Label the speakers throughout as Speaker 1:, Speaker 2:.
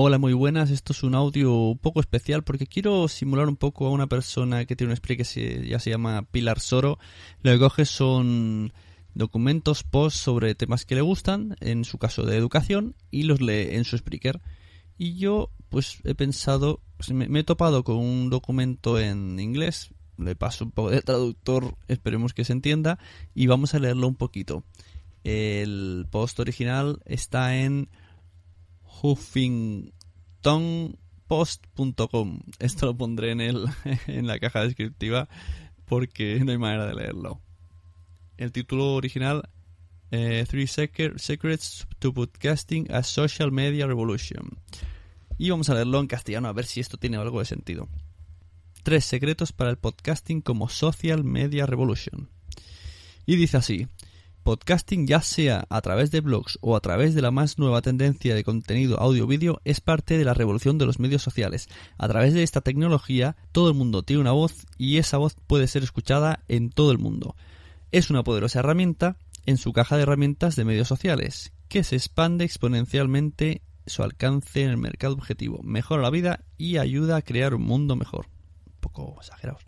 Speaker 1: Hola, muy buenas. Esto es un audio un poco especial porque quiero simular un poco a una persona que tiene un spread que ya se llama Pilar Soro. Lo que coge son documentos, posts sobre temas que le gustan, en su caso de educación, y los lee en su Spreaker. Y yo, pues he pensado, pues, me, me he topado con un documento en inglés, le paso un poco de traductor, esperemos que se entienda, y vamos a leerlo un poquito. El post original está en huffingtonpost.com. Esto lo pondré en, el, en la caja descriptiva porque no hay manera de leerlo. El título original, eh, Three Secre- Secrets to Podcasting a Social Media Revolution. Y vamos a leerlo en castellano a ver si esto tiene algo de sentido. Tres secretos para el podcasting como Social Media Revolution. Y dice así, podcasting ya sea a través de blogs o a través de la más nueva tendencia de contenido audio-vídeo es parte de la revolución de los medios sociales. A través de esta tecnología todo el mundo tiene una voz y esa voz puede ser escuchada en todo el mundo. Es una poderosa herramienta en su caja de herramientas de medios sociales, que se expande exponencialmente su alcance en el mercado objetivo, mejora la vida y ayuda a crear un mundo mejor. Un poco exagerados.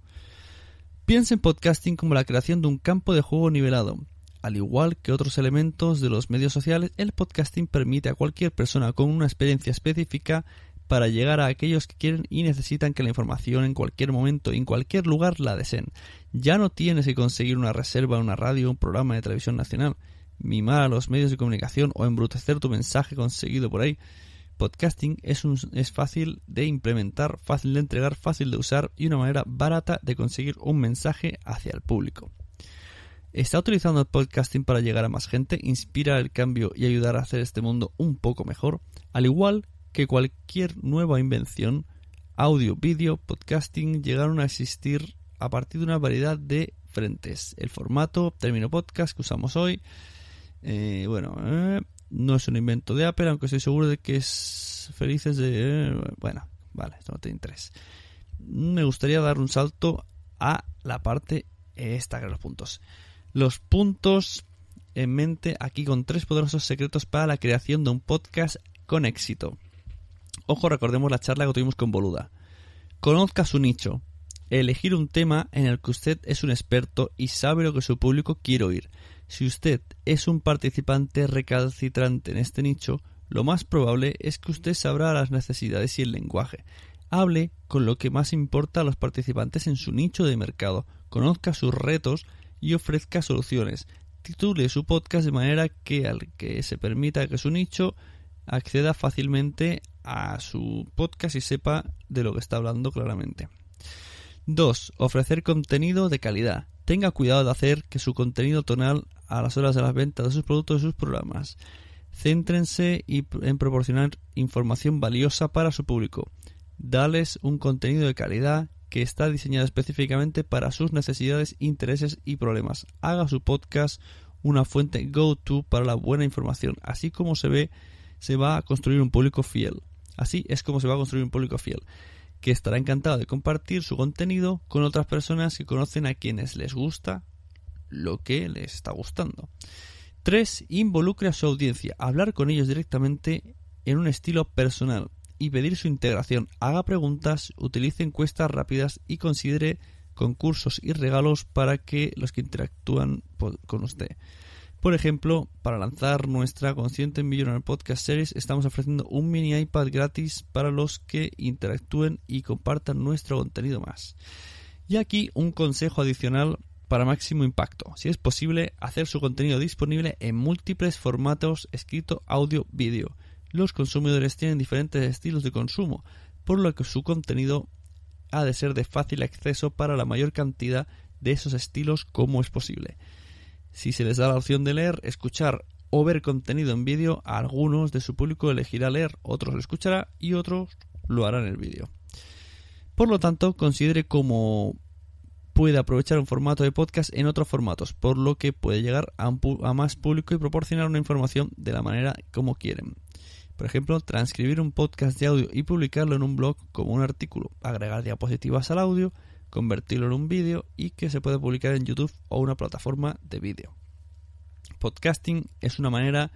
Speaker 1: Piensa en podcasting como la creación de un campo de juego nivelado. Al igual que otros elementos de los medios sociales, el podcasting permite a cualquier persona con una experiencia específica para llegar a aquellos que quieren y necesitan que la información en cualquier momento y en cualquier lugar la deseen. Ya no tienes que conseguir una reserva una radio un programa de televisión nacional, mimar a los medios de comunicación o embrutecer tu mensaje conseguido por ahí. Podcasting es, es fácil de implementar, fácil de entregar, fácil de usar y una manera barata de conseguir un mensaje hacia el público. ¿Está utilizando el podcasting para llegar a más gente, inspirar el cambio y ayudar a hacer este mundo un poco mejor? Al igual que cualquier nueva invención, audio, vídeo, podcasting llegaron a existir a partir de una variedad de frentes. El formato, término podcast que usamos hoy, eh, bueno, eh, no es un invento de Apple, aunque estoy seguro de que es felices de... eh, bueno, vale, esto no tiene interés. Me gustaría dar un salto a la parte esta que los puntos. Los puntos en mente aquí con tres poderosos secretos para la creación de un podcast con éxito. Ojo, recordemos la charla que tuvimos con Boluda. Conozca su nicho. Elegir un tema en el que usted es un experto y sabe lo que su público quiere oír. Si usted es un participante recalcitrante en este nicho, lo más probable es que usted sabrá las necesidades y el lenguaje. Hable con lo que más importa a los participantes en su nicho de mercado, conozca sus retos y ofrezca soluciones. Titule su podcast de manera que al que se permita que su nicho acceda fácilmente a su podcast y sepa de lo que está hablando claramente. 2. Ofrecer contenido de calidad. Tenga cuidado de hacer que su contenido tonal a las horas de las ventas de sus productos y sus programas. Céntrense en proporcionar información valiosa para su público. Dales un contenido de calidad que está diseñado específicamente para sus necesidades, intereses y problemas. Haga su podcast una fuente go-to para la buena información. Así como se ve, se va a construir un público fiel. Así es como se va a construir un público fiel, que estará encantado de compartir su contenido con otras personas que conocen a quienes les gusta lo que les está gustando. 3. Involucre a su audiencia. Hablar con ellos directamente en un estilo personal y pedir su integración. Haga preguntas, utilice encuestas rápidas y considere concursos y regalos para que los que interactúan con usted. Por ejemplo, para lanzar nuestra Consciente Millionaire Podcast Series estamos ofreciendo un mini iPad gratis para los que interactúen y compartan nuestro contenido más. Y aquí un consejo adicional para máximo impacto. Si es posible, hacer su contenido disponible en múltiples formatos escrito, audio, vídeo. Los consumidores tienen diferentes estilos de consumo, por lo que su contenido ha de ser de fácil acceso para la mayor cantidad de esos estilos como es posible. Si se les da la opción de leer, escuchar o ver contenido en vídeo, algunos de su público elegirá leer, otros lo escuchará y otros lo harán en el vídeo. Por lo tanto, considere cómo puede aprovechar un formato de podcast en otros formatos, por lo que puede llegar a, a más público y proporcionar una información de la manera como quieren. Por ejemplo, transcribir un podcast de audio y publicarlo en un blog como un artículo, agregar diapositivas al audio, convertirlo en un vídeo y que se puede publicar en YouTube o una plataforma de vídeo. Podcasting es una manera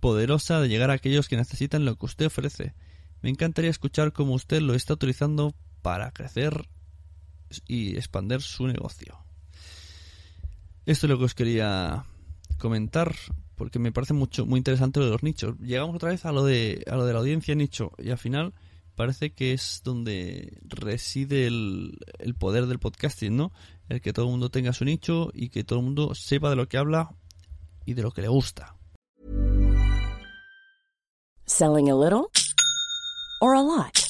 Speaker 1: poderosa de llegar a aquellos que necesitan lo que usted ofrece. Me encantaría escuchar cómo usted lo está utilizando para crecer y expandir su negocio. Esto es lo que os quería comentar porque me parece mucho muy interesante lo de los nichos. Llegamos otra vez a lo de a lo de la audiencia nicho y al final parece que es donde reside el, el poder del podcasting, ¿no? El que todo el mundo tenga su nicho y que todo el mundo sepa de lo que habla y de lo que le gusta.
Speaker 2: Selling a little or a lot.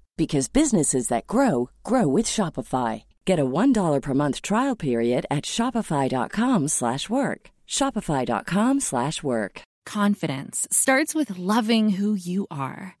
Speaker 2: because businesses that grow grow with Shopify. Get a $1 per month trial period at shopify.com/work. shopify.com/work.
Speaker 3: Confidence starts with loving who you are.